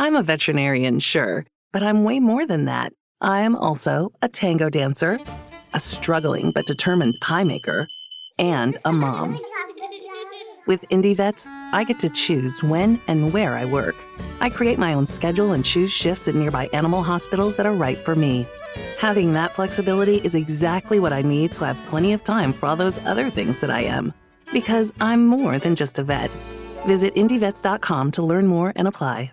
I'm a veterinarian, sure, but I'm way more than that. I am also a tango dancer, a struggling but determined pie maker, and a mom. With IndieVets, I get to choose when and where I work. I create my own schedule and choose shifts at nearby animal hospitals that are right for me. Having that flexibility is exactly what I need to have plenty of time for all those other things that I am. Because I'm more than just a vet. Visit IndieVets.com to learn more and apply.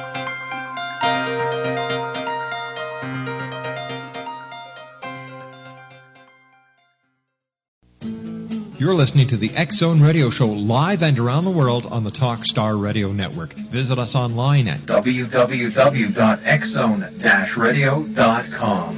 You're listening to the X Zone Radio Show live and around the world on the Talkstar Radio Network. Visit us online at www.xzone-radio.com.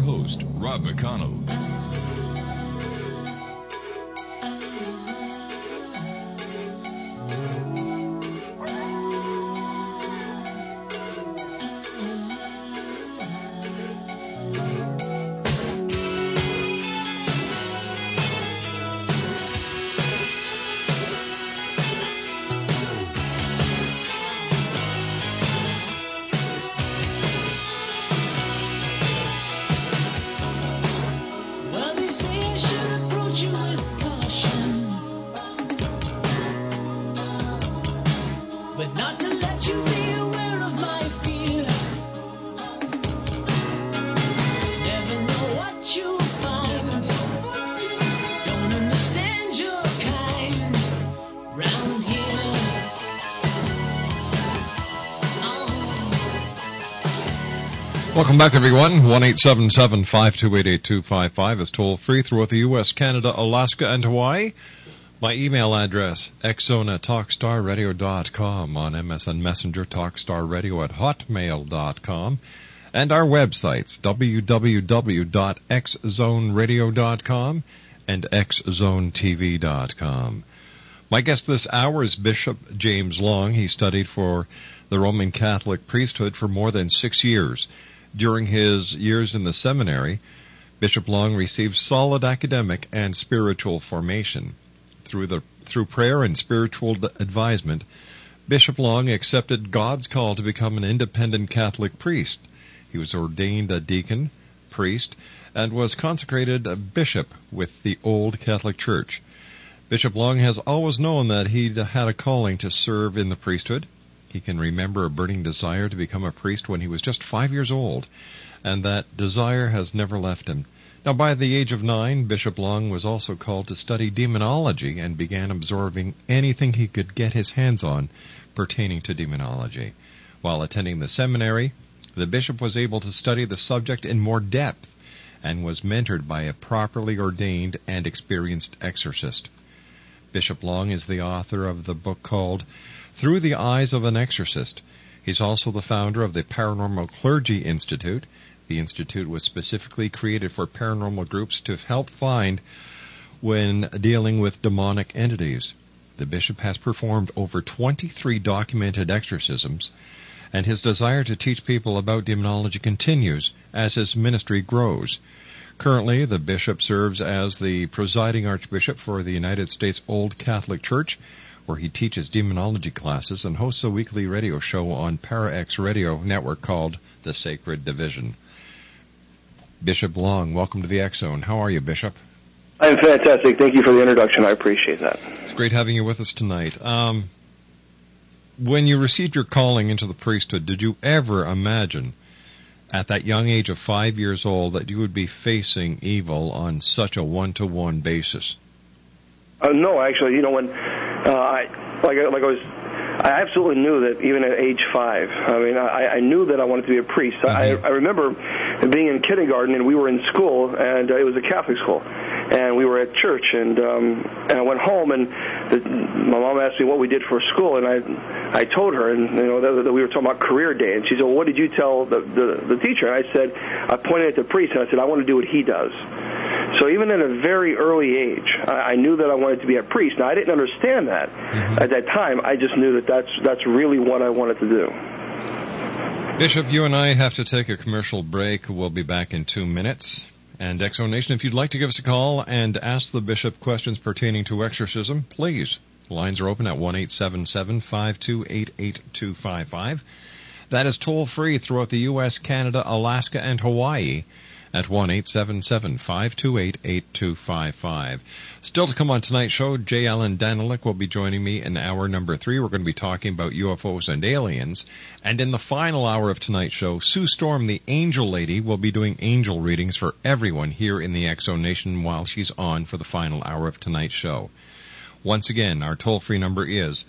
Host, Rob McConnell. Welcome back, everyone. One eight seven seven five two eight eight two five five is toll free throughout the U.S., Canada, Alaska, and Hawaii. My email address, xzone at talkstarradio.com on MSN Messenger, talkstarradio at hotmail.com, and our websites, www.xzoneradio.com and xzonetv.com. My guest this hour is Bishop James Long. He studied for the Roman Catholic priesthood for more than six years. During his years in the seminary, Bishop Long received solid academic and spiritual formation. Through the through prayer and spiritual advisement, Bishop Long accepted God's call to become an independent Catholic priest. He was ordained a deacon, priest, and was consecrated a bishop with the Old Catholic Church. Bishop Long has always known that he had a calling to serve in the priesthood. He can remember a burning desire to become a priest when he was just five years old, and that desire has never left him. Now, by the age of nine, Bishop Long was also called to study demonology and began absorbing anything he could get his hands on pertaining to demonology. While attending the seminary, the bishop was able to study the subject in more depth and was mentored by a properly ordained and experienced exorcist. Bishop Long is the author of the book called Through the Eyes of an Exorcist. He's also the founder of the Paranormal Clergy Institute. The institute was specifically created for paranormal groups to help find when dealing with demonic entities. The bishop has performed over 23 documented exorcisms, and his desire to teach people about demonology continues as his ministry grows. Currently, the bishop serves as the presiding archbishop for the United States Old Catholic Church, where he teaches demonology classes and hosts a weekly radio show on ParaX Radio Network called The Sacred Division. Bishop Long, welcome to the X Zone. How are you, Bishop? I'm fantastic. Thank you for the introduction. I appreciate that. It's great having you with us tonight. Um, when you received your calling into the priesthood, did you ever imagine at that young age of five years old that you would be facing evil on such a one-to-one basis? Uh, no, actually, you know when uh, I like like I was, I absolutely knew that even at age five. I mean, I, I knew that I wanted to be a priest. Mm-hmm. I, I remember being in kindergarten and we were in school and uh, it was a Catholic school and we were at church and um and I went home and the, my mom asked me what we did for school and I I told her and you know that, that we were talking about career day and she said well what did you tell the the, the teacher and I said I pointed at the priest and I said I want to do what he does so even at a very early age I, I knew that I wanted to be a priest now I didn't understand that mm-hmm. at that time I just knew that that's that's really what I wanted to do Bishop, you and I have to take a commercial break. We'll be back in two minutes. And X Zone Nation, if you'd like to give us a call and ask the bishop questions pertaining to exorcism, please. Lines are open at one eight seven seven five two eight eight two five five. That is toll free throughout the U.S., Canada, Alaska, and Hawaii at one eight seven seven five two eight eight two five five. Still to come on tonight's show, J. Allan Danelek will be joining me in hour number three. We're going to be talking about UFOs and aliens. And in the final hour of tonight's show, Sue Storm, the angel lady, will be doing angel readings for everyone here in the Zone Nation while she's on for the final hour of tonight's show. Once again, our toll free number is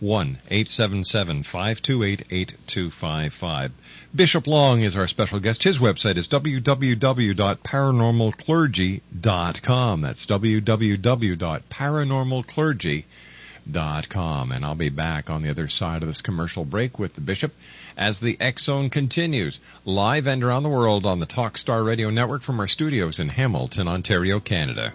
1 877 528 8255. Bishop Long is our special guest. His website is www.paranormalclergy.com. That's www.paranormalclergy.com. And I'll be back on the other side of this commercial break with the Bishop as the Zone continues live and around the world on the Talkstar Radio Network from our studios in Hamilton, Ontario, Canada.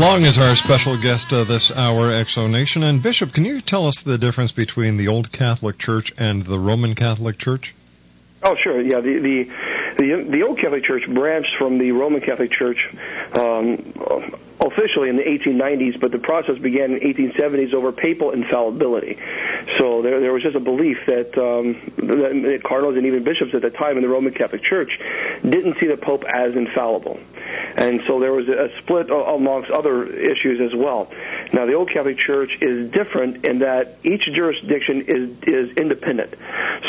Long is our special guest uh, this hour, X Zone Nation. And Bishop, can you tell us the difference between the Old Catholic Church and the Roman Catholic Church? Oh, sure. Yeah, the the the, the Old Catholic Church branched from the Roman Catholic Church um, officially in the 1890s, but the process began in the 1870s over papal infallibility. So there, there was just a belief that, um, that cardinals and even bishops at the time in the Roman Catholic Church didn't see the Pope as infallible. And so there was a split amongst other issues as well. Now, the Old Catholic Church is different in that each jurisdiction is is independent.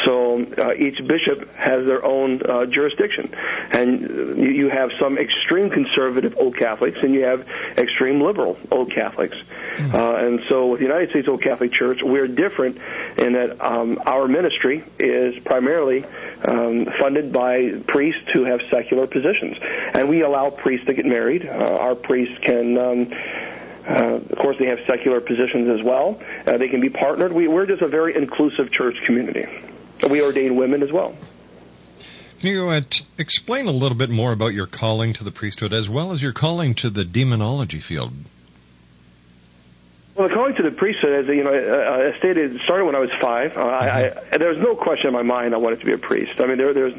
So uh, each bishop has their own uh, jurisdiction, and you, you have some extreme conservative Old Catholics, and you have extreme liberal Old Catholics. Mm-hmm. Uh, and so, with the United States Old Catholic Church, we're different in that um, our ministry is primarily um, funded by priests who have secular positions, and we allow priests to get married. Uh, our priests can. Um, uh, of course, they have secular positions as well. Uh, they can be partnered. We, we're just a very inclusive church community. We ordain women as well. Can you uh, t- explain a little bit more about your calling to the priesthood as well as your calling to the demonology field? Well, the calling to the priesthood, as you know, uh, stated, started when I was five. Uh, mm-hmm. I, I, there was no question in my mind I wanted to be a priest. I mean, there, there's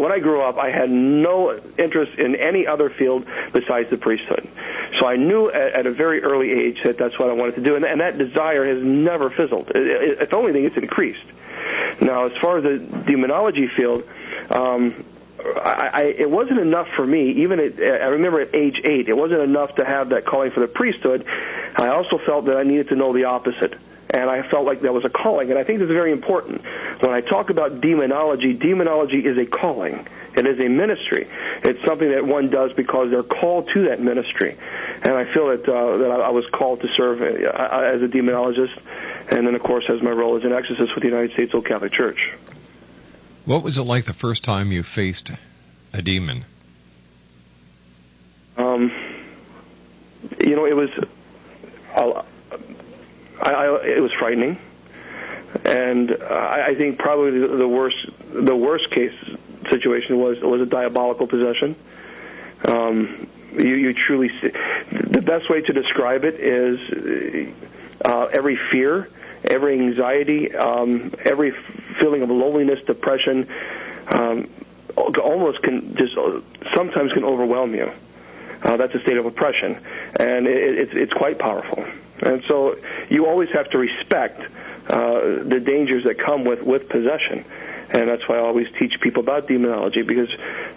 when I grew up, I had no interest in any other field besides the priesthood. So I knew at, at a very early age that that's what I wanted to do, and, and that desire has never fizzled. It, it, if anything, it's increased. Now, as far as the demonology field, um, I, I, it wasn't enough for me. Even at, I remember at age eight, it wasn't enough to have that calling for the priesthood. I also felt that I needed to know the opposite and I felt like that was a calling. And I think this is very important. When I talk about demonology, demonology is a calling. It is a ministry. It's something that one does because they're called to that ministry. And I feel that uh, that I was called to serve uh, as a demonologist, and then of course as my role as an exorcist with the United States Old Catholic Church. What was it like the first time you faced a demon? Um, you know, it was. Uh, I, I, it was frightening, and I, I think probably the, the worst the worst case situation was was a diabolical possession. Um, You, you truly see. The best way to describe it is uh, every fear, every anxiety, um, every feeling of loneliness, depression, um, almost can just sometimes can overwhelm you. Uh, that's a state of oppression, and it, it's it's quite powerful. And so you always have to respect uh, the dangers that come with with possession. And that's why I always teach people about demonology because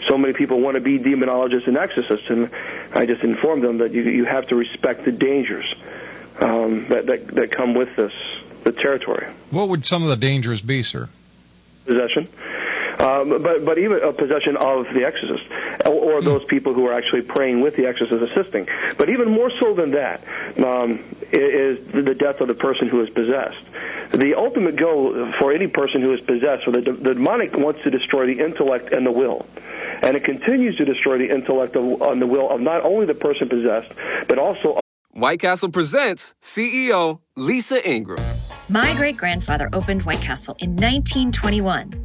so many people want to be demonologists and exorcists, and I just inform them that you you have to respect the dangers um, that, that that come with this the territory. What would some of the dangers be, sir? Possession. Um, but but even a possession of the exorcist, or, or those people who are actually praying with the exorcist assisting. But even more so than that um, is the death of the person who is possessed. The ultimate goal for any person who is possessed, or the, the demonic wants to destroy the intellect and the will. And it continues to destroy the intellect and the will of not only the person possessed, but also. White Castle presents CEO Lisa Ingram. My great grandfather opened White Castle in 1921,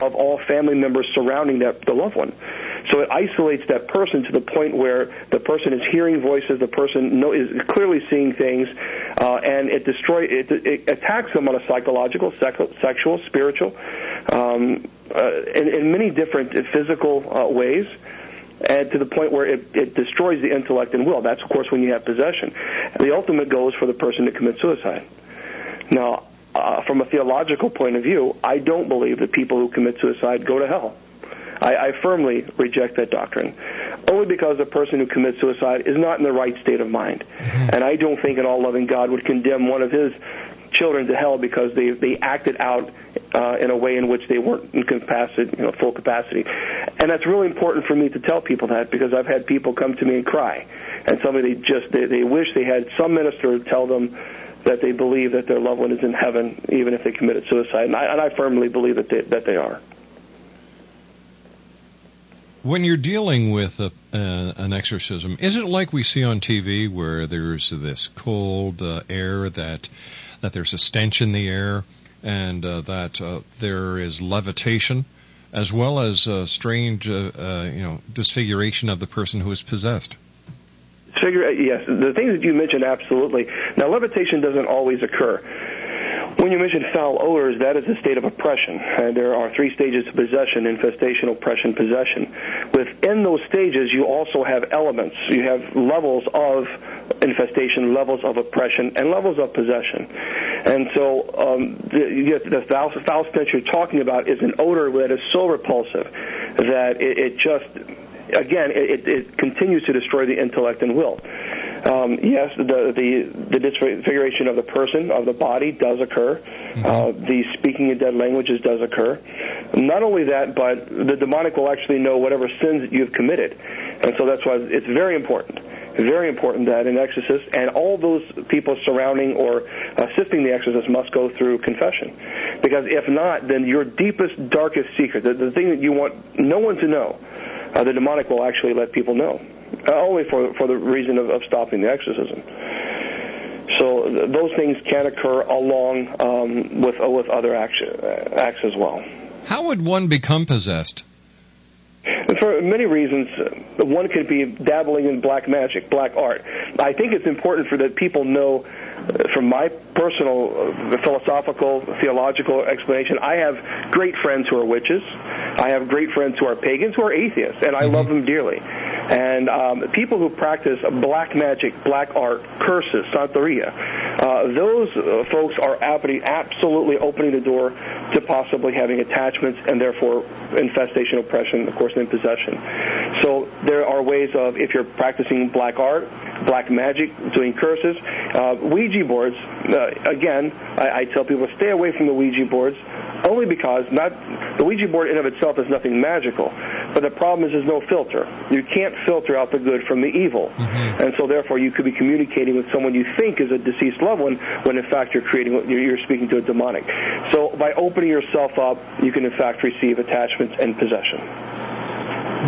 Of all family members surrounding that the loved one. So it isolates that person to the point where the person is hearing voices, the person know, is clearly seeing things, uh, and it destroy it, it attacks them on a psychological, sec- sexual, spiritual, um, uh, in, in many different physical uh, ways and to the point where it, it destroys the intellect and will. That's, of course, when you have possession. The ultimate goal is for the person to commit suicide. Now, uh, from a theological point of view, I don't believe that people who commit suicide go to hell. I, I firmly reject that doctrine, only because a person who commits suicide is not in the right state of mind. And I don't think an all-loving God would condemn one of his children to hell because they they acted out uh, in a way in which they weren't in capacity, you know, full capacity. And that's really important for me to tell people that because I've had people come to me and cry, and somebody just they, they wish they had some minister tell them that they believe that their loved one is in heaven, even if they committed suicide. And I, and I firmly believe that they, that they are. When you're dealing with a, uh, an exorcism, is it like we see on TV where there's this cold uh, air that that there's a stench in the air and uh, that uh, there is levitation as well as a strange uh, uh, you know disfiguration of the person who is possessed? Figure, yes, the things that you mentioned, absolutely. Now, levitation doesn't always occur. When you mention foul odors, that is a state of oppression. And there are three stages of possession infestation, oppression, possession. Within those stages, you also have elements. You have levels of infestation, levels of oppression, and levels of possession. And so um, the, the foul, foul stench you're talking about is an odor that is so repulsive that it, it just again, it, it continues to destroy the intellect and will. Um, yes, the, the the disfiguration of the person of the body does occur. Mm-hmm. Uh, the speaking in dead languages does occur. Not only that, but the demonic will actually know whatever sins that you've committed, and so that's why it's very important. Very important that an exorcist and all those people surrounding or assisting the exorcist must go through confession. Because if not, then your deepest, darkest secret, the, the thing that you want no one to know, uh, the demonic will actually let people know, uh, only for for the reason of, of stopping the exorcism. So th- those things can occur along um, with uh, with other action, uh, acts as well. How would one become possessed? And for many reasons, uh, one could be dabbling in black magic, black art. I think it's important for that people know, uh, from my personal philosophical, theological explanation, I have great friends who are witches. I have great friends who are pagans, who are atheists, and I love them dearly. And um, people who practice black magic, black art, curses, santeria, uh, those uh, folks are absolutely opening the door to possibly having attachments and therefore infestation, oppression, of course, and possession. So there are ways of, if you're practicing black art, black magic, doing curses, uh, Ouija boards, uh, again, I, I tell people stay away from the Ouija boards only because not the Ouija board in of itself is nothing magical, but the problem is there's no filter. You can't filter out the good from the evil, Mm-hmm. and so therefore you could be communicating with someone you think is a deceased loved one when in fact you're creating you're speaking to a demonic. So by opening yourself up, you can in fact receive attachments and possession.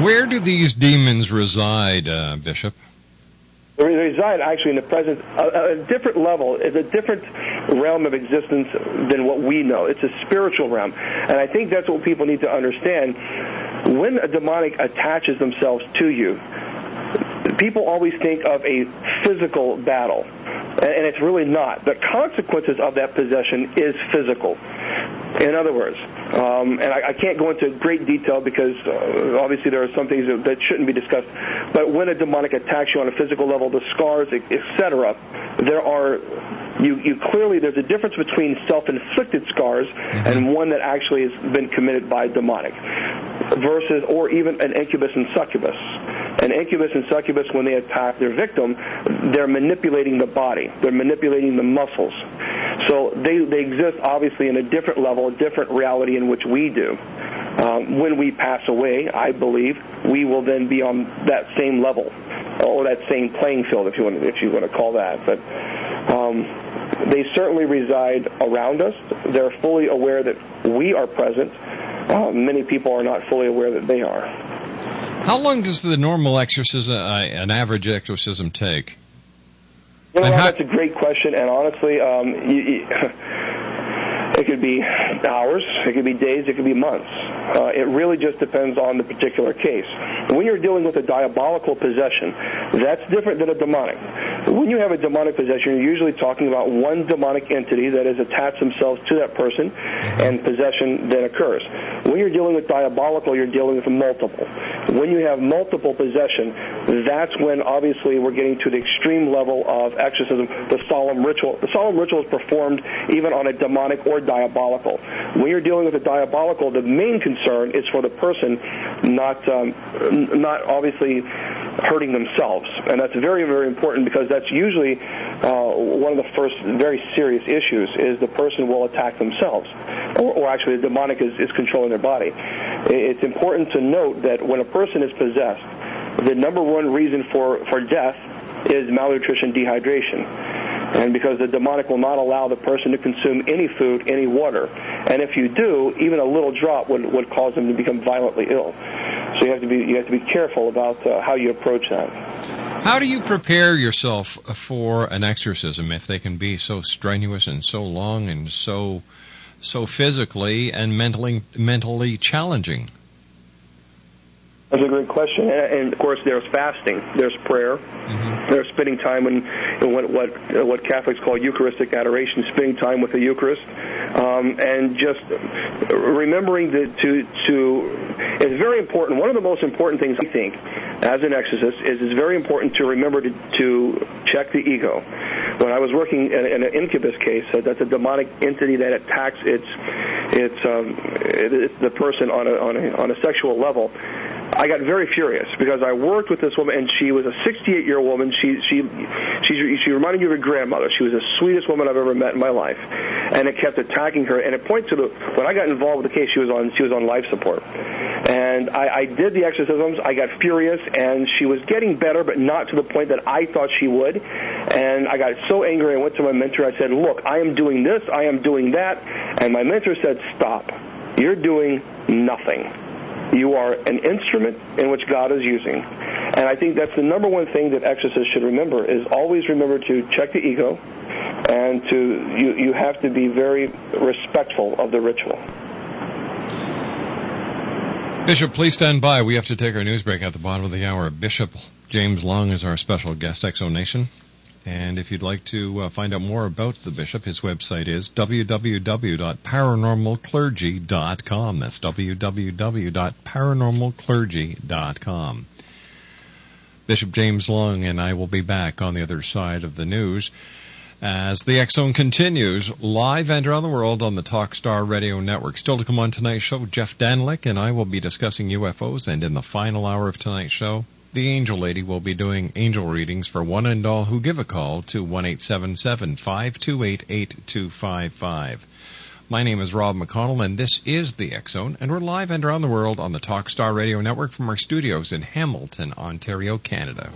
Where do these demons reside, uh, Bishop? Reside actually in the present, a, a different level, is a different realm of existence than what we know. It's a spiritual realm. And I think that's what people need to understand. When a demonic attaches themselves to you, people always think of a physical battle. And it's really not. The consequences of that possession is physical. In other words, um, and I, I can't go into great detail because uh, obviously there are some things that, that shouldn't be discussed. But when a demonic attacks you on a physical level, the scars, etc., there are you, you clearly there's a difference between self-inflicted scars and one that actually has been committed by demonic versus or even an incubus and succubus. An incubus and succubus, when they attack their victim, they're manipulating the body. They're manipulating the muscles. So they, they exist obviously in a different level, a different reality in which we do. Um, when we pass away, I believe we will then be on that same level, or that same playing field, if you want, if you want to call that. But um, they certainly reside around us. They're fully aware that we are present. Uh, many people are not fully aware that they are. How long does the normal exorcism, uh, an average exorcism, take? You know, how- that's a great question, and honestly, um, you, you, it could be hours, it could be days, it could be months. Uh, it really just depends on the particular case. When you're dealing with a diabolical possession, that's different than a demonic. When you have a demonic possession, you're usually talking about one demonic entity that has attached themselves to that person, and possession then occurs. When you're dealing with diabolical, you're dealing with multiple. When you have multiple possession, that's when obviously we're getting to the extreme level of exorcism, the solemn ritual. The solemn ritual is performed even on a demonic or diabolical. When you're dealing with a diabolical, the main concern is for the person not um, not obviously hurting themselves, and that's very very important because that's usually uh, one of the first very serious issues is the person will attack themselves, or, or actually the demonic is, is controlling their body. It's important to note that when a person is possessed, the number one reason for, for death is malnutrition, dehydration. And because the demonic will not allow the person to consume any food, any water. And if you do, even a little drop would, would cause them to become violently ill. So you have to be, you have to be careful about uh, how you approach that. How do you prepare yourself for an exorcism if they can be so strenuous and so long and so so physically and mentally mentally challenging? That's a great question, and, and of course, there's fasting, there's prayer, there's spending time in, in what what uh, what Catholics call Eucharistic adoration, spending time with the Eucharist, um, and just remembering that to to it's very important. One of the most important things I think, as an exorcist, is it's very important to remember to, to check the ego. When I was working in, in an incubus case, uh, that's a demonic entity that attacks its its um, it, it's the person on a on a on a sexual level. I got very furious because I worked with this woman, and she was a 68 year old woman. She she she she reminded me of her grandmother. She was the sweetest woman I've ever met in my life, and it kept attacking her. And it points to the when I got involved with the case, she was on she was on life support, and I, I did the exorcisms. I got furious, and she was getting better, but not to the point that I thought she would. And I got so angry. I went to my mentor. I said, "Look, I am doing this. I am doing that," and my mentor said, "Stop. You're doing nothing." You are an instrument in which God is using. And I think that's the number one thing that exorcists should remember is always remember to check the ego, and to you you have to be very respectful of the ritual. Bishop, please stand by. We have to take our news break at the bottom of the hour. Bishop James Long is our special guest, X Zone Nation. And if you'd like to uh, find out more about the bishop, his website is www.paranormalclergy.com. That's www.paranormalclergy.com. Bishop James Long and I will be back on the other side of the news as the Zone continues live and around the world on the Talkstar Radio Network. Still to come on tonight's show, Jeff Danelek and I will be discussing UFOs, and in the final hour of tonight's show, the Angel Lady will be doing angel readings for one and all who give a call to 1-877-528-8255. My name is Rob McConnell, and this is the Zone, and we're live and around the world on the Talkstar Radio Network from our studios in Hamilton, Ontario, Canada.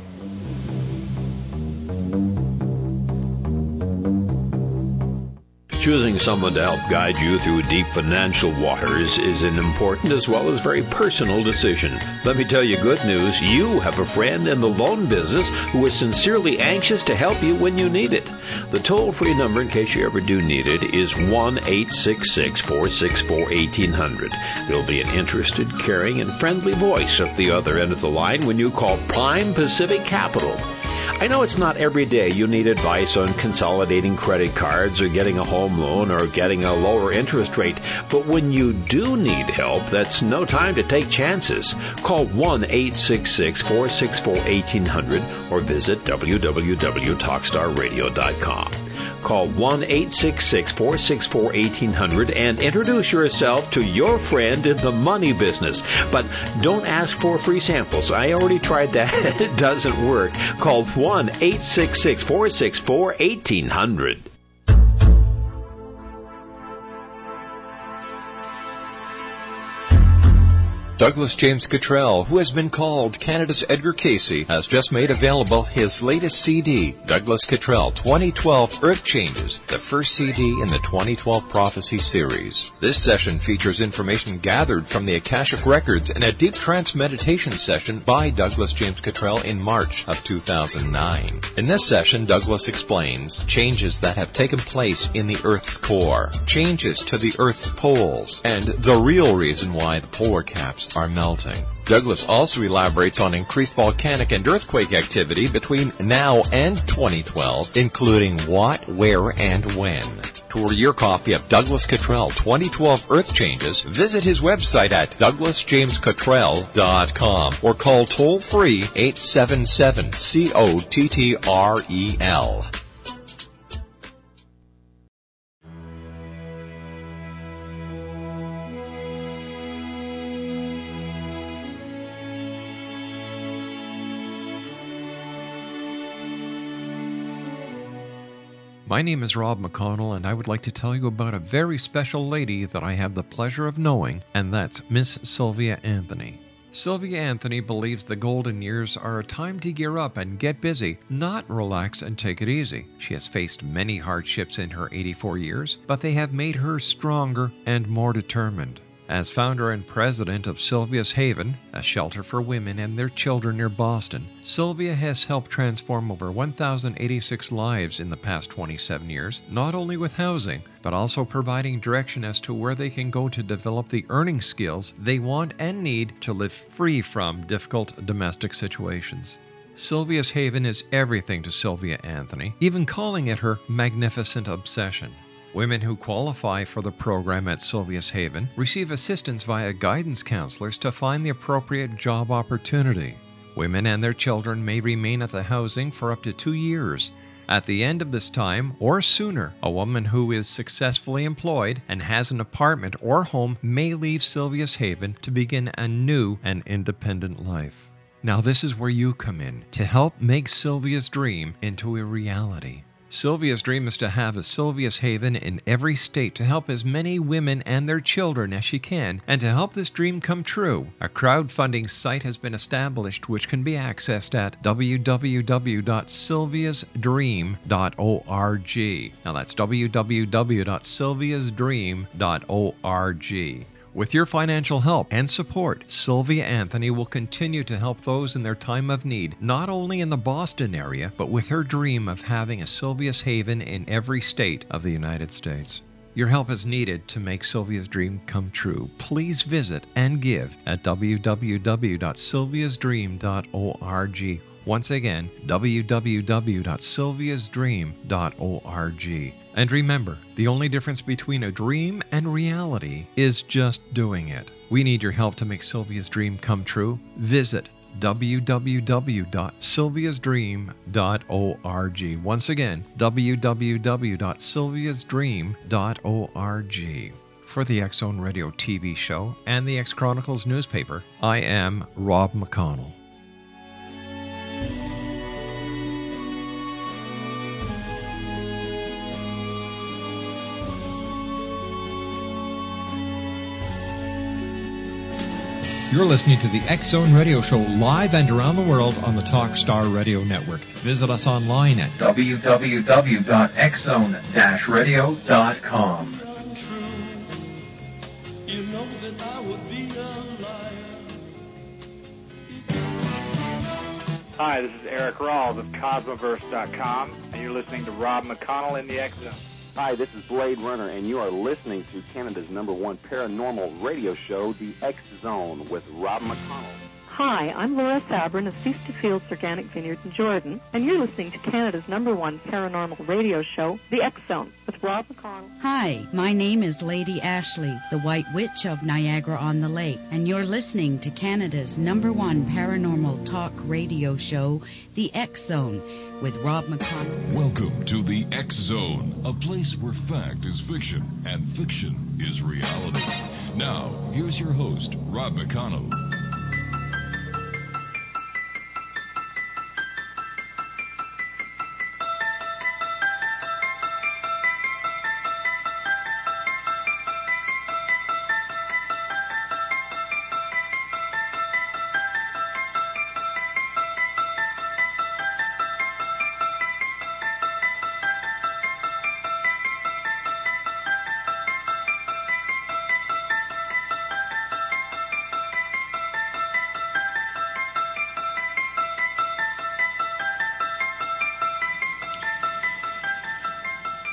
Choosing someone to help guide you through deep financial waters is an important as well as very personal decision. Let me tell you good news. You have a friend in the loan business who is sincerely anxious to help you when you need it. The toll free number, in case you ever do need it, is 1 866 464 1800. There'll be an interested, caring, and friendly voice at the other end of the line when you call Prime Pacific Capital. I know it's not every day you need advice on consolidating credit cards or getting a home loan or getting a lower interest rate, but when you do need help, that's no time to take chances. Call 1 866 464 1800 or visit www.talkstarradio.com. Call 1 866 464 1800 and introduce yourself to your friend in the money business. But don't ask for free samples. I already tried that. it doesn't work. Call 1 866 464 1800. Douglas James Cottrell, who has been called Canada's Edgar Cayce, has just made available his latest CD, Douglas Cottrell 2012 Earth Changes, the first CD in the 2012 Prophecy series. This session features information gathered from the Akashic Records and a deep trance meditation session by Douglas James Cottrell in March of 2009. In this session, Douglas explains changes that have taken place in the Earth's core, changes to the Earth's poles, and the real reason why the polar caps are melting. Douglas also elaborates on increased volcanic and earthquake activity between now and 2012, including what, where, and when. To order your copy of Douglas Cottrell 2012 Earth Changes, visit his website at douglasjamescottrell.com or call toll free 877 COTTREL. My name is Rob McConnell, and I would like to tell you about a very special lady that I have the pleasure of knowing, and that's Miss Sylvia Anthony. Sylvia Anthony believes the golden years are a time to gear up and get busy, not relax and take it easy. She has faced many hardships in her 84 years, but they have made her stronger and more determined. As founder and president of Sylvia's Haven, a shelter for women and their children near Boston, Sylvia has helped transform over 1,086 lives in the past 27 years, not only with housing, but also providing direction as to where they can go to develop the earning skills they want and need to live free from difficult domestic situations. Sylvia's Haven is everything to Sylvia Anthony, even calling it her magnificent obsession. Women who qualify for the program at Sylvia's Haven receive assistance via guidance counselors to find the appropriate job opportunity. Women and their children may remain at the housing for up to two years. At the end of this time, or sooner, a woman who is successfully employed and has an apartment or home may leave Sylvia's Haven to begin a new and independent life. Now, this is where you come in to help make Sylvia's dream into a reality. Sylvia's dream is to have a Sylvia's Haven in every state to help as many women and their children as she can, and to help this dream come true. A crowdfunding site has been established which can be accessed at www.sylviasdream.org. Now that's www.sylviasdream.org. With your financial help and support, Sylvia Anthony will continue to help those in their time of need, not only in the Boston area, but with her dream of having a Sylvia's Haven in every state of the United States. Your help is needed to make Sylvia's dream come true. Please visit and give at www.sylviasdream.org. Once again, www.sylviasdream.org. And remember, the only difference between a dream and reality is just doing it. We need your help to make Sylvia's dream come true. Visit www.sylviasdream.org. Once again, www.sylviasdream.org. For the Zone Radio TV show and the X Chronicles newspaper, I am Rob McConnell. You're listening to the X Zone Radio Show live and around the world on the Talkstar Radio Network. Visit us online at www.xzone-radio.com. Hi, this is Eric Rawls of Cosmoverse.com, and you're listening to Rob McConnell in the X Zone. Hi, this is Blade Runner, and you are listening to Canada's number one paranormal radio show, The X Zone, with Rob McConnell. Hi, I'm Laura Sabrin of Feast to Fields Organic Vineyard in Jordan, and you're listening to Canada's number one paranormal radio show, The X Zone, with Rob McConnell. Hi, my name is Lady Ashley, the White Witch of Niagara on the Lake, and you're listening to Canada's number one paranormal talk radio show, The X Zone, with Rob McConnell. Welcome to the X Zone, a place where fact is fiction and fiction is reality. Now, here's your host, Rob McConnell.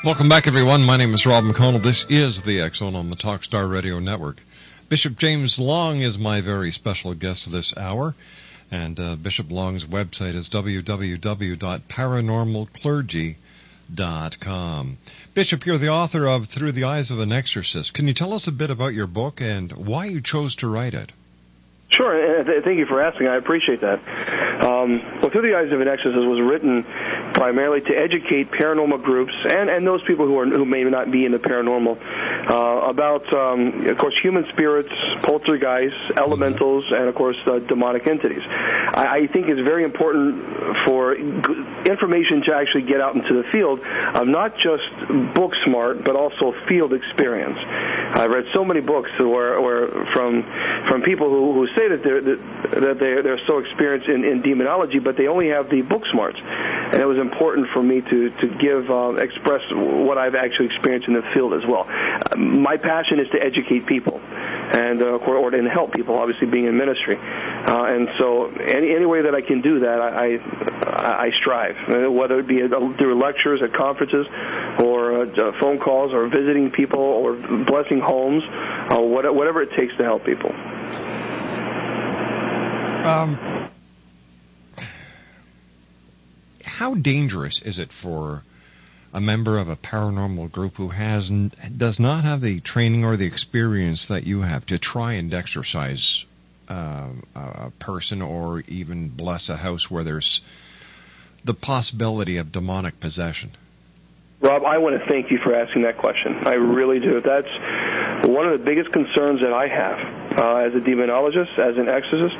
Welcome back, everyone. My name is Rob McConnell. This is the Zone on the Talkstar Radio Network. Bishop James Long is my very special guest this hour, and uh, Bishop Long's website is www.paranormalclergy.com. Bishop, you're the author of Through the Eyes of an Exorcist. Can you tell us a bit about your book and why you chose to write it? Sure. Thank you for asking. I appreciate that. Um, well, Through the Eyes of an Exorcist was written primarily to educate paranormal groups and, and those people who are who may not be in the paranormal uh, about, um, of course, human spirits, poltergeists, elementals, and of course, uh, demonic entities. I, I think it's very important for information to actually get out into the field of not just book smart, but also field experience. I've read so many books where, where from from people who, who say that they're that, that they're, they're so experienced in, in demonology, but they only have the book smarts. And it was important for me to to give uh, express what I've actually experienced in the field as well. Uh, my passion is to educate people, and uh, or, or to help people. Obviously, being in ministry, uh, and so any any way that I can do that, I I, I strive. Whether it be through lectures at conferences, or uh, phone calls, or visiting people, or blessing homes, uh, whatever it takes to help people. Um, how dangerous is it for a member of a paranormal group who has does not have the training or the experience that you have to try and exercise uh, a a person or even bless a house where there's the possibility of demonic possession? Rob, I want to thank you for asking that question. I really do. That's one of the biggest concerns that I have uh, as a demonologist, as an exorcist,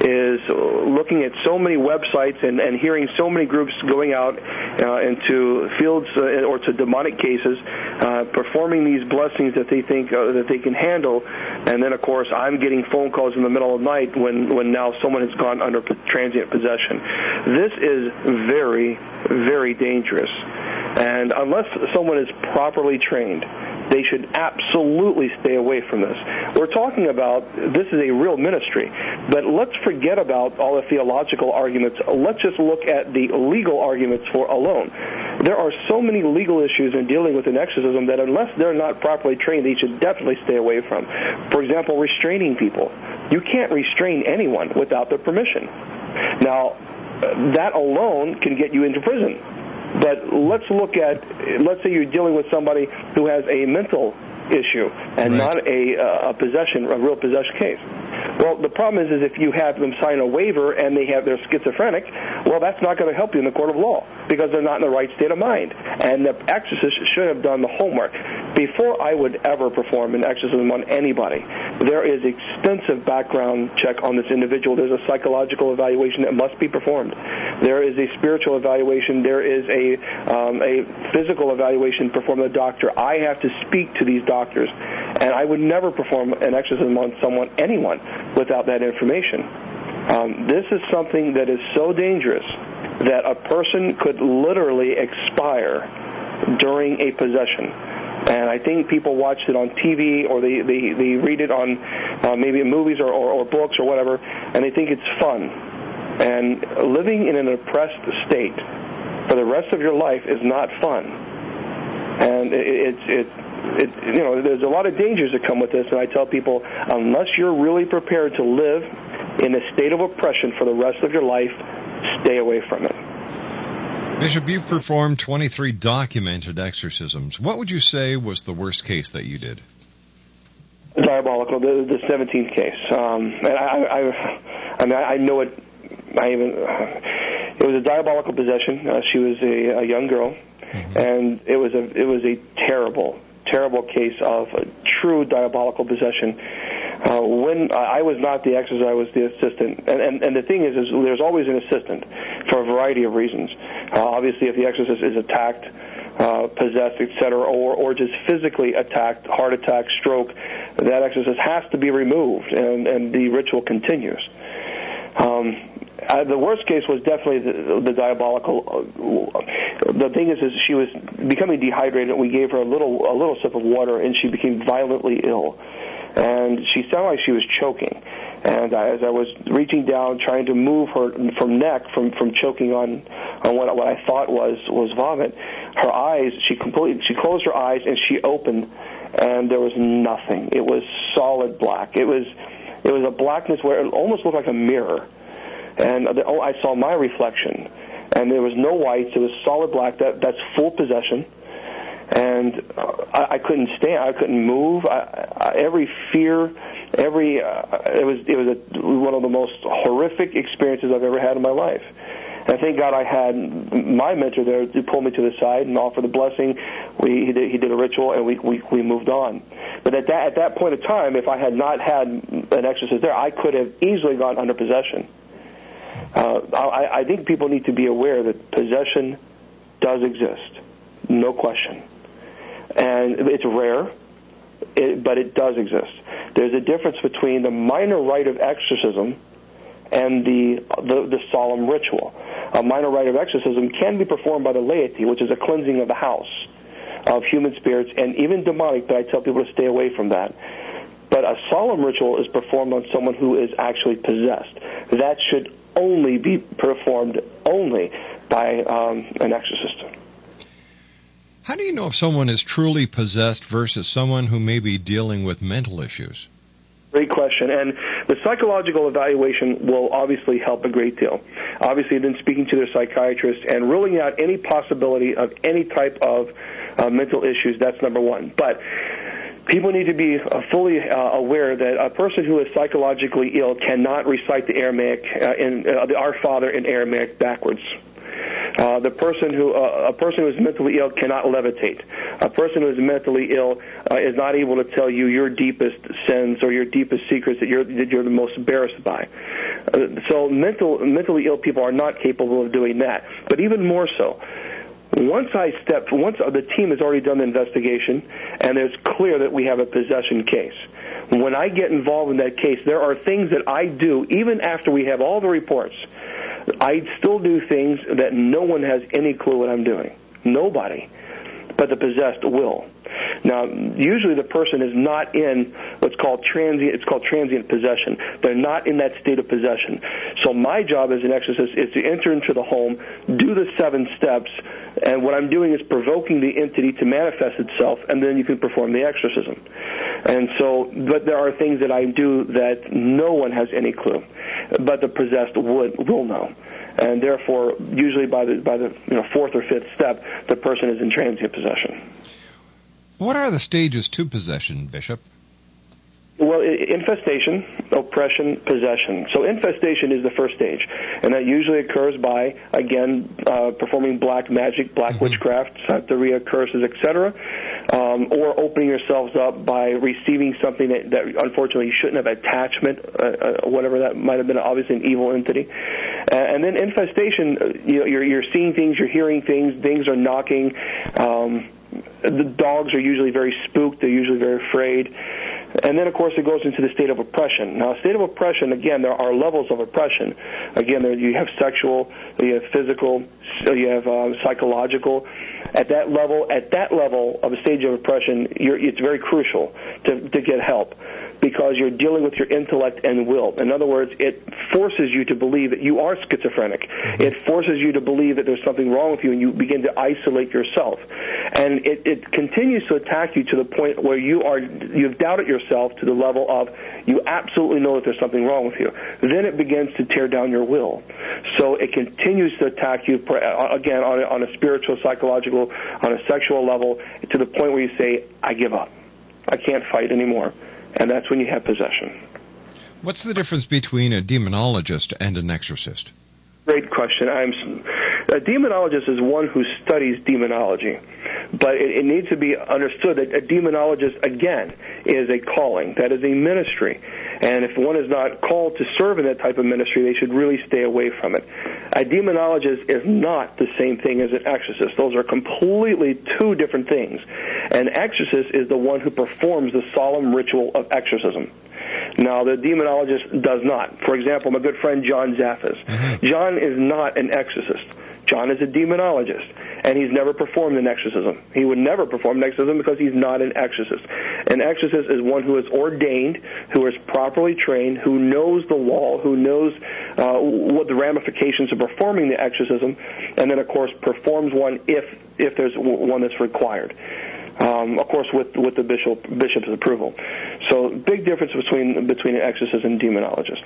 is looking at so many websites and, and hearing so many groups going out uh, into fields uh, or to demonic cases, uh, performing these blessings that they think uh, that they can handle, and then of course I'm getting phone calls in the middle of the night when when now someone has gone under transient possession. This is very very dangerous. And unless someone is properly trained, they should absolutely stay away from this. We're talking about this is a real ministry, but let's forget about all the theological arguments. Let's just look at the legal arguments for alone. There are so many legal issues in dealing with an exorcism that unless they're not properly trained, they should definitely stay away from. For example, restraining people. You can't restrain anyone without their permission. Now, that alone can get you into prison. But let's look at, let's say you're dealing with somebody who has a mental issue and not a, uh, a possession, a real possession case. Well, the problem is, is if you have them sign a waiver and they have they're schizophrenic, well, that's not going to help you in the court of law because they're not in the right state of mind. And the exorcist should have done the homework before I would ever perform an exorcism on anybody. There is extensive background check on this individual. There's a psychological evaluation that must be performed. There is a spiritual evaluation. There is a um, a physical evaluation performed by the doctor. I have to speak to these doctors, and I would never perform an exorcism on someone, anyone, without that information. Um, this is something that is so dangerous that a person could literally expire during a possession. And I think people watch it on TV or they, they, they read it on uh, maybe movies or, or, or books or whatever, and they think it's fun. And living in an oppressed state for the rest of your life is not fun. And it, it's it, it, you know, there's a lot of dangers that come with this, and I tell people, unless you're really prepared to live in a state of oppression for the rest of your life, stay away from it. Bishop, you've performed 23 documented exorcisms. What would you say was the worst case that you did? Diabolical, the, the 17th case. Um, and I, I, I mean, I know it. I even. It was a diabolical possession. Uh, she was a, a young girl, and it was a it was a terrible, terrible case of true diabolical possession. Uh, when I was not the exorcist, I was the assistant, and, and and the thing is, is there's always an assistant for a variety of reasons. Uh, obviously, if the exorcist is attacked, uh, possessed, etc., or or just physically attacked, heart attack, stroke, that exorcist has to be removed, and and the ritual continues. Um, uh, the worst case was definitely the, the diabolical. Uh, the thing is, is she was becoming dehydrated. We gave her a little a little sip of water, and she became violently ill, and she sounded like she was choking. And as I was reaching down, trying to move her from neck from from choking on on what what I thought was was vomit, her eyes she completely she closed her eyes and she opened, and there was nothing. It was solid black. It was it was a blackness where it almost looked like a mirror and oh, I saw my reflection, and there was no whites. It was solid black. That that's full possession, and uh, I, I couldn't stand. I couldn't move. I, I, every fear, every uh, it was it was a, one of the most horrific experiences I've ever had in my life. And thank God I had my mentor there to pull me to the side and offer the blessing. We he did, he did a ritual and we, we we moved on. But at that at that point of time, if I had not had an exorcist there, I could have easily gone under possession. Uh, I, I think people need to be aware that possession does exist, no question, and it's rare, it, but it does exist. There's a difference between the minor rite of exorcism and the, the the solemn ritual. A minor rite of exorcism can be performed by the laity, which is a cleansing of the house of human spirits and even demonic. But I tell people to stay away from that. But a solemn ritual is performed on someone who is actually possessed. That should only be performed only by um, an exorcist. How do you know if someone is truly possessed versus someone who may be dealing with mental issues? Great question. And the psychological evaluation will obviously help a great deal. Obviously, then speaking to their psychiatrist and ruling out any possibility of any type of uh, mental issues, that's number one. But people need to be uh, fully uh, aware that a person who is psychologically ill cannot recite the Aramaic uh, in the Our Father in Aramaic backwards. Uh, the person who uh, a person who is mentally ill cannot levitate. A person who is mentally ill uh, is not able to tell you your deepest sins or your deepest secrets that you're that you're the most embarrassed by. So mental mentally ill people are not capable of doing that. But even more so, once I step, once uh, the team has already done the investigation, and it's clear that we have a possession case. When I get involved in that case, there are things that I do even after we have all the reports. I still do things that no one has any clue what I'm doing. Nobody. but the possessed will. Now, usually the person is not in what's called transient. It's called transient possession. They're not in that state of possession. So my job as an exorcist is to enter into the home, do the seven steps, and what I'm doing is provoking the entity to manifest itself, and then you can perform the exorcism. And so, but there are things that I do that no one has any clue, but the possessed would will know and therefore, usually by the by the you know fourth or fifth step, the person is in transient possession. What are the stages to possession, Bishop? Well, infestation, oppression, possession. So infestation is the first stage, and that usually occurs by again uh, performing black magic, black mm-hmm. witchcraft, santeria, curses, etc., um, or opening yourselves up by receiving something that, that unfortunately you shouldn't have attachment, uh, uh, whatever that might have been, obviously an evil entity. Uh, and then infestation, uh, you know, you're, you're seeing things, you're hearing things, things are knocking. Um, the dogs are usually very spooked. They're usually very afraid. And then, of course, it goes into the state of oppression. Now, state of oppression, again, there are levels of oppression. Again, there, you have sexual, you have physical, you have uh, psychological. At that level, at that level of a stage of oppression, it's very crucial to, to get help because you're dealing with your intellect and will. In other words, it forces you to believe that you are schizophrenic. Mm-hmm. It forces you to believe that there's something wrong with you, and you begin to isolate yourself. And it, it continues to attack you to the point where you are you've doubted yourself to the level of you absolutely know that there's something wrong with you. Then it begins to tear down your will. So it continues to attack you uh, again on a, on a spiritual, psychological, on a sexual level to the point where you say, "I give up. I can't fight anymore." and that's when you have possession. What's the difference between a demonologist and an exorcist? Great question. I'm a demonologist is one who studies demonology, but it, it needs to be understood that a demonologist again is a calling. That is a ministry. And if one is not called to serve in that type of ministry, they should really stay away from it. A demonologist is not the same thing as an exorcist. Those are completely two different things. An exorcist is the one who performs the solemn ritual of exorcism. Now, the demonologist does not. For example, my good friend John Zaffis. Mm-hmm. John is not an exorcist. John is a demonologist, and he's never performed an exorcism. He would never perform an exorcism because he's not an exorcist. An exorcist is one who is ordained, who is properly trained, who knows the law, who knows uh, what the ramifications of performing the exorcism, and then, of course, performs one if if there's one that's required. Um, of course, with with the bishop bishop's approval. So, big difference between between an exorcist and demonologist.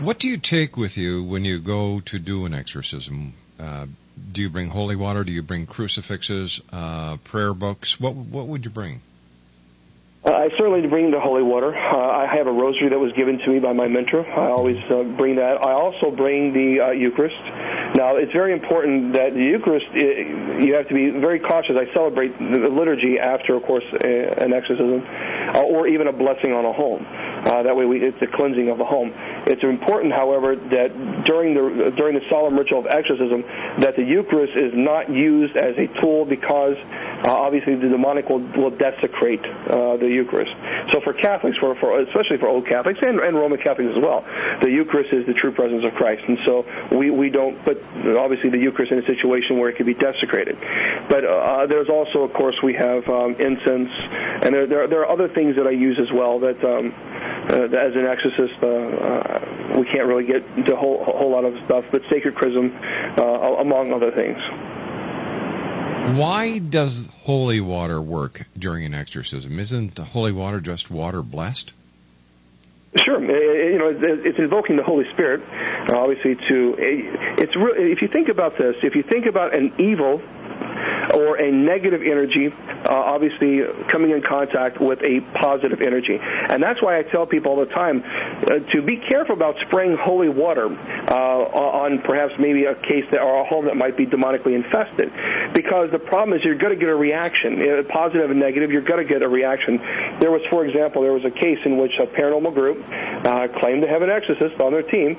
What do you take with you when you go to do an exorcism? Uh, do you bring holy water? Do you bring crucifixes, uh, prayer books? What what would you bring? Uh, I certainly bring the holy water. Uh, I have a rosary that was given to me by my mentor. I always uh, bring that. I also bring the uh, Eucharist. Now, it's very important that the Eucharist, it, you have to be very cautious. I celebrate the liturgy after, of course, an exorcism, or even a blessing on a home. Uh, that way, we, it's a cleansing of the home. It's important, however, that during the during the solemn ritual of exorcism, that the Eucharist is not used as a tool because uh, obviously the demonic will, will desecrate uh, the Eucharist. So for Catholics, for, for especially for old Catholics and, and Roman Catholics as well, the Eucharist is the true presence of Christ, and so we we don't put obviously the Eucharist in a situation where it could be desecrated. But uh, there's also, of course, we have um, incense, and there, there there are other things that I use as well that. Um, as an exorcist, uh, uh, we can't really get into a whole, a whole lot of stuff, but sacred chrism, uh, among other things. Why does holy water work during an exorcism? Isn't holy water just water blessed? Sure, you know it's invoking the Holy Spirit, obviously. To it's if you think about this, if you think about an evil or a negative energy, uh, obviously coming in contact with a positive energy. And that's why I tell people all the time uh, to be careful about spraying holy water uh, on perhaps maybe a case that, or a home that might be demonically infested. Because the problem is you're going to get a reaction, positive and negative, you're going to get a reaction. There was, for example, there was a case in which a paranormal group uh, claimed to have an exorcist on their team,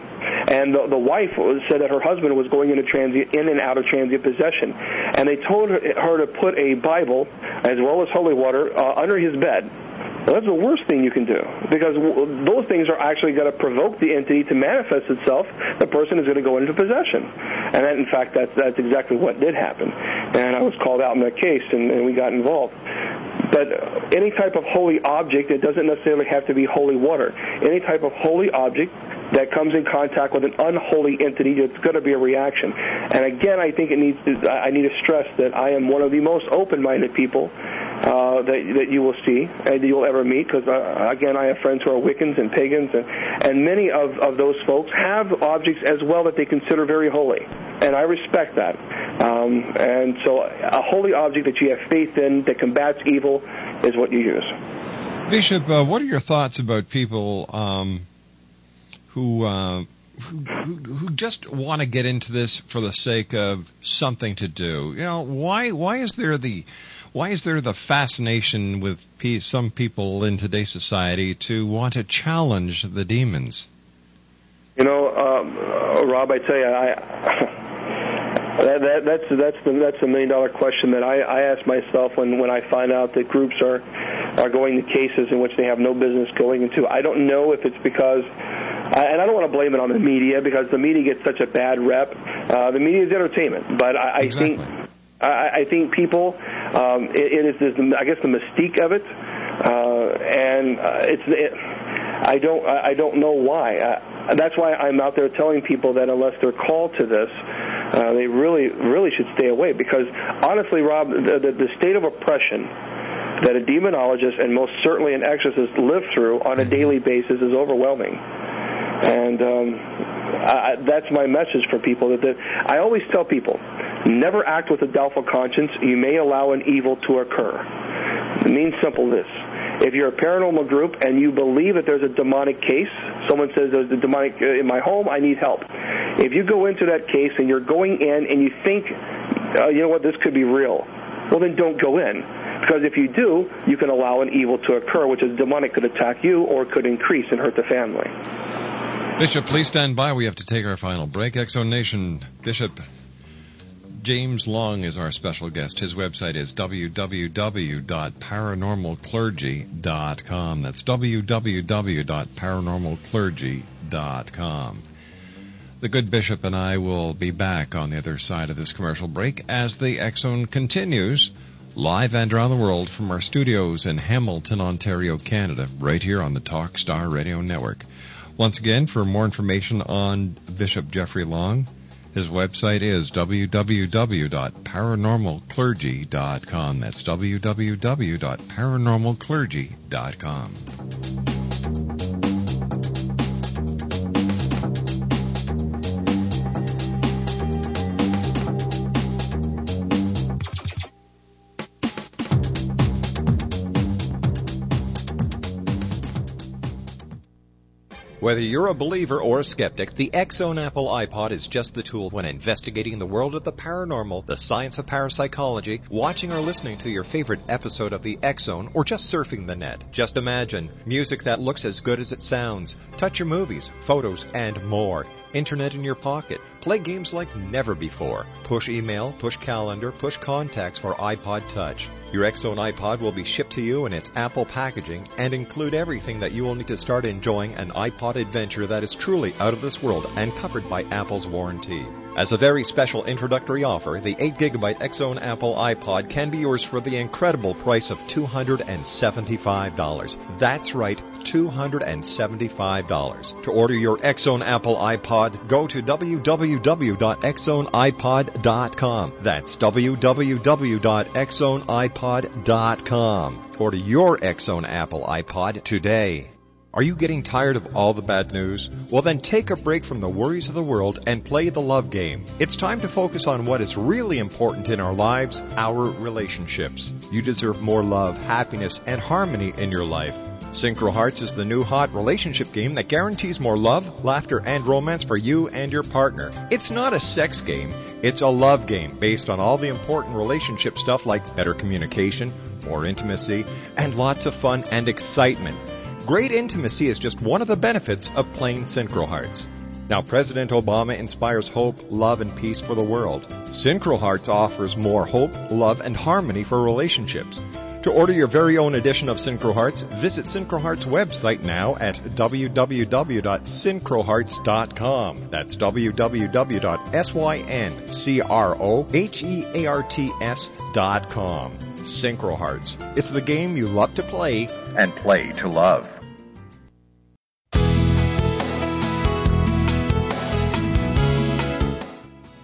and the, the wife said that her husband was going into transient, in and out of transient possession. And they told her, to put a Bible as well as holy water uh, under his bed Well, that's the worst thing you can do because those things are actually going to provoke the entity to manifest itself. The person is going to go into possession, and that, in fact, that's that's exactly what did happen. And I was called out in that case, and, and we got involved. But any type of holy object, it doesn't necessarily have to be holy water. Any type of holy object that comes in contact with an unholy entity, it's going to be a reaction. And again, I think it needs to, I need to stress that I am one of the most open-minded people uh, that that you will see and that you'll ever meet. Because uh, again, I have friends who are Wiccans and pagans, and and many of of those folks have objects as well that they consider very holy, and I respect that. Um, and so, a holy object that you have faith in that combats evil is what you use. Bishop, uh, what are your thoughts about people um, who, uh, who, who just want to get into this for the sake of something to do? You know, why why is there the why is there the fascination with some people in today's society to want to challenge the demons? You know, um, uh, Rob, I tell you, I. That, that, that's that's the that's the million dollar question that I, I ask myself when when I find out that groups are are going to cases in which they have no business going into. I don't know if it's because and I don't want to blame it on the media because the media gets such a bad rep. Uh, the media is entertainment, but I, I exactly. think I, I think people, um, it, it is this, I guess the mystique of it, uh, and uh, it's. It, I don't. I don't know why. Uh, that's why I'm out there telling people that unless they're called to this, uh, they really, really should stay away. Because honestly, Rob, the, the, the state of oppression that a demonologist and most certainly an exorcist live through on a daily basis is overwhelming. And um, I, that's my message for people. That, that I always tell people, never act with a doubtful conscience. You may allow an evil to occur. It means simple this. If you're a paranormal group and you believe that there's a demonic case, someone says there's a demonic uh, in my home, I need help. If you go into that case and you're going in and you think, uh, you know what, this could be real, well then don't go in. Because if you do, you can allow an evil to occur, which is demonic could attack you or could increase and hurt the family. Bishop, please stand by. We have to take our final break. X Zone Nation, Bishop James Long is our special guest. His website is www.paranormalclergy.com. That's www.paranormalclergy.com. The good bishop and I will be back on the other side of this commercial break as the X Zone continues live and around the world from our studios in Hamilton, Ontario, Canada, right here on the Talkstar Radio Network. Once again, for more information on Bishop Jeffrey Long, his website is www.paranormalclergy.com. That's www.paranormalclergy.com. Whether you're a believer or a skeptic, the X Zone Apple iPod is just the tool when investigating the world of the paranormal, the science of parapsychology, watching or listening to your favorite episode of the X Zone, or just surfing the net. Just imagine music that looks as good as it sounds, touch your movies, photos, and more. Internet in your pocket. Play games like never before. Push email, push calendar, push contacts for iPod Touch. Your X Zone iPod will be shipped to you in its Apple packaging and include everything that you will need to start enjoying an iPod adventure that is truly out of this world and covered by Apple's warranty. As a very special introductory offer, the 8GB X Zone Apple iPod can be yours for the incredible price of $275. That's right, $275. To order your X Zone Apple iPod, go to www.xzoneipod.com. That's www.xzoneipod.com. Order your X Zone Apple iPod today. Are you getting tired of all the bad news? Well, then take a break from the worries of the world and play the love game. It's time to focus on what is really important in our lives our relationships. You deserve more love, happiness, and harmony in your life. Synchro Hearts is the new hot relationship game that guarantees more love, laughter, and romance for you and your partner. It's not a sex game, it's a love game based on all the important relationship stuff like better communication, more intimacy, and lots of fun and excitement. Great intimacy is just one of the benefits of playing Synchro Hearts. Now, President Obama inspires hope, love, and peace for the world. Synchro Hearts offers more hope, love, and harmony for relationships. To order your very own edition of Synchro Hearts, visit Synchro Hearts website now at www.synchrohearts.com. That's www.synchrohearts.com. Synchro Hearts. It's the game you love to play and play to love.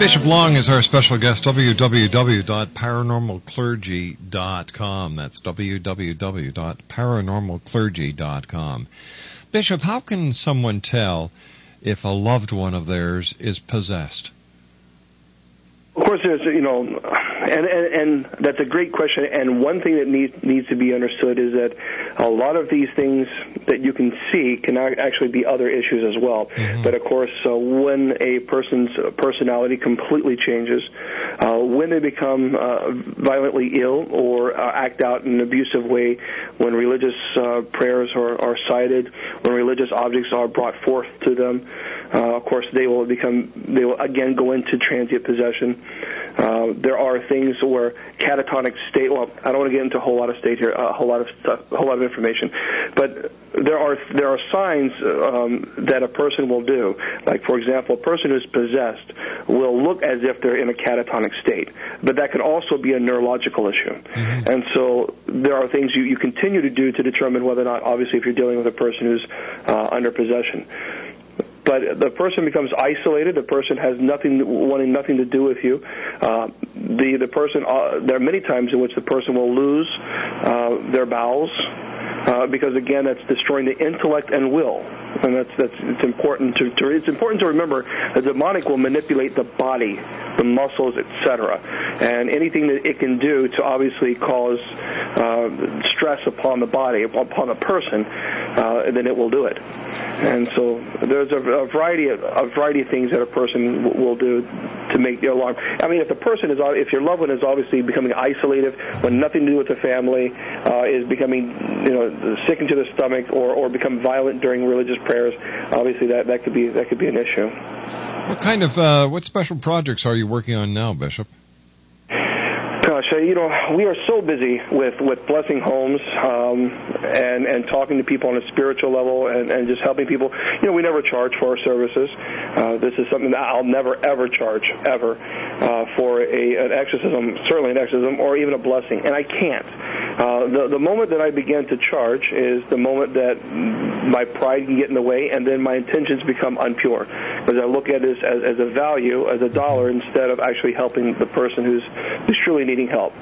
Bishop Long is our special guest, www.paranormalclergy.com. That's www.paranormalclergy.com. Bishop, how can someone tell if a loved one of theirs is possessed? Of course, there's you know, and, and and that's a great question. And one thing that needs needs to be understood is that a lot of these things that you can see can actually be other issues as well. Mm-hmm. But of course, uh, when a person's personality completely changes, uh, when they become uh, violently ill or uh, act out in an abusive way, when religious uh, prayers are, are cited, when religious objects are brought forth to them. Uh, of course, they will become they will again go into transient possession. Uh, there are things where catatonic state. Well, I don't want to get into a whole lot of state here, a whole lot of stuff, a whole lot of information, but there are there are signs um, that a person will do. Like for example, a person who's possessed will look as if they're in a catatonic state, but that can also be a neurological issue. Mm-hmm. And so there are things you, you continue to do to determine whether or not, obviously, if you're dealing with a person who's uh, under possession. But the person becomes isolated. The person has nothing, wanting nothing to do with you. Uh, the the person, uh, there are many times in which the person will lose uh, their bowels uh, because again, that's destroying the intellect and will, and that's that's it's important to, to it's important to remember the demonic will manipulate the body, the muscles, etc., and anything that it can do to obviously cause uh, stress upon the body, upon a person, uh, then it will do it. And so there's a, a variety of a variety of things that a person w- will do to make the alarm. I mean, if the person is, if your loved one is obviously becoming isolated, when nothing to do with the family, uh, is becoming, you know, sick into the stomach, or or become violent during religious prayers, obviously that that could be that could be an issue. What kind of uh, what special projects are you working on now, Bishop? Uh, you know, we are so busy with with blessing homes um, and and talking to people on a spiritual level and and just helping people. You know, we never charge for our services. Uh, this is something that I'll never ever charge ever uh, for a an exorcism, certainly an exorcism, or even a blessing, and I can't. Uh, the the moment that I begin to charge is the moment that my pride can get in the way, and then my intentions become unpure. Because I look at it as, as a value, as a dollar, instead of actually helping the person who's who's truly needing help.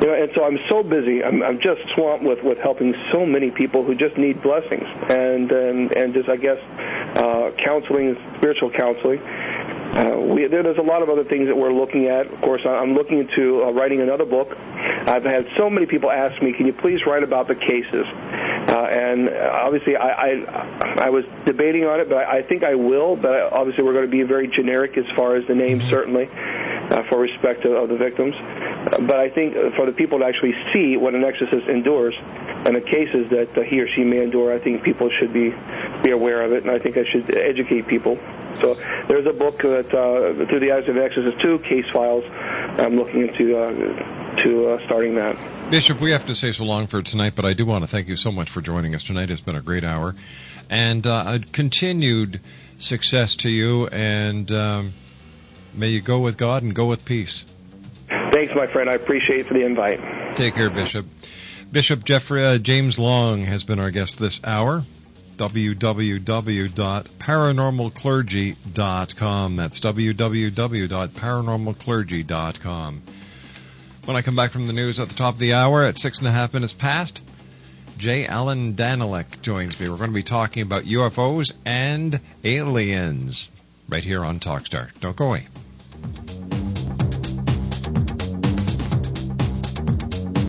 You know, and so I'm so busy. I'm, I'm just swamped with with helping so many people who just need blessings, and and and just I guess uh, counseling, spiritual counseling. Uh, we, there, there's a lot of other things that we're looking at. Of course, I'm looking into uh, writing another book. I've had so many people ask me, "Can you please write about the cases?" Uh, and obviously, I, I I was debating on it, but I, I think I will. But obviously, we're going to be very generic as far as the name, certainly, uh, for respect of, of the victims. Uh, but I think for the people to actually see what an exorcist endures and the cases that uh, he or she may endure, I think people should be be aware of it, and I think I should educate people. So there's a book that uh, through the eyes of Exorcist 2 case files. I'm looking into uh, to uh, starting that. Bishop, we have to say so long for tonight, but I do want to thank you so much for joining us tonight. It's been a great hour, and uh, continued success to you, and um, may you go with God and go with peace. Thanks, my friend. I appreciate for the invite. Take care, Bishop. Bishop Jeffrey uh, James Long has been our guest this hour. www.paranormalclergy.com. That's www.paranormalclergy.com. When I come back from the news at the top of the hour at six and a half minutes past, J. Allan Danelek joins me. We're going to be talking about UFOs and aliens right here on Talkstar. Don't go away.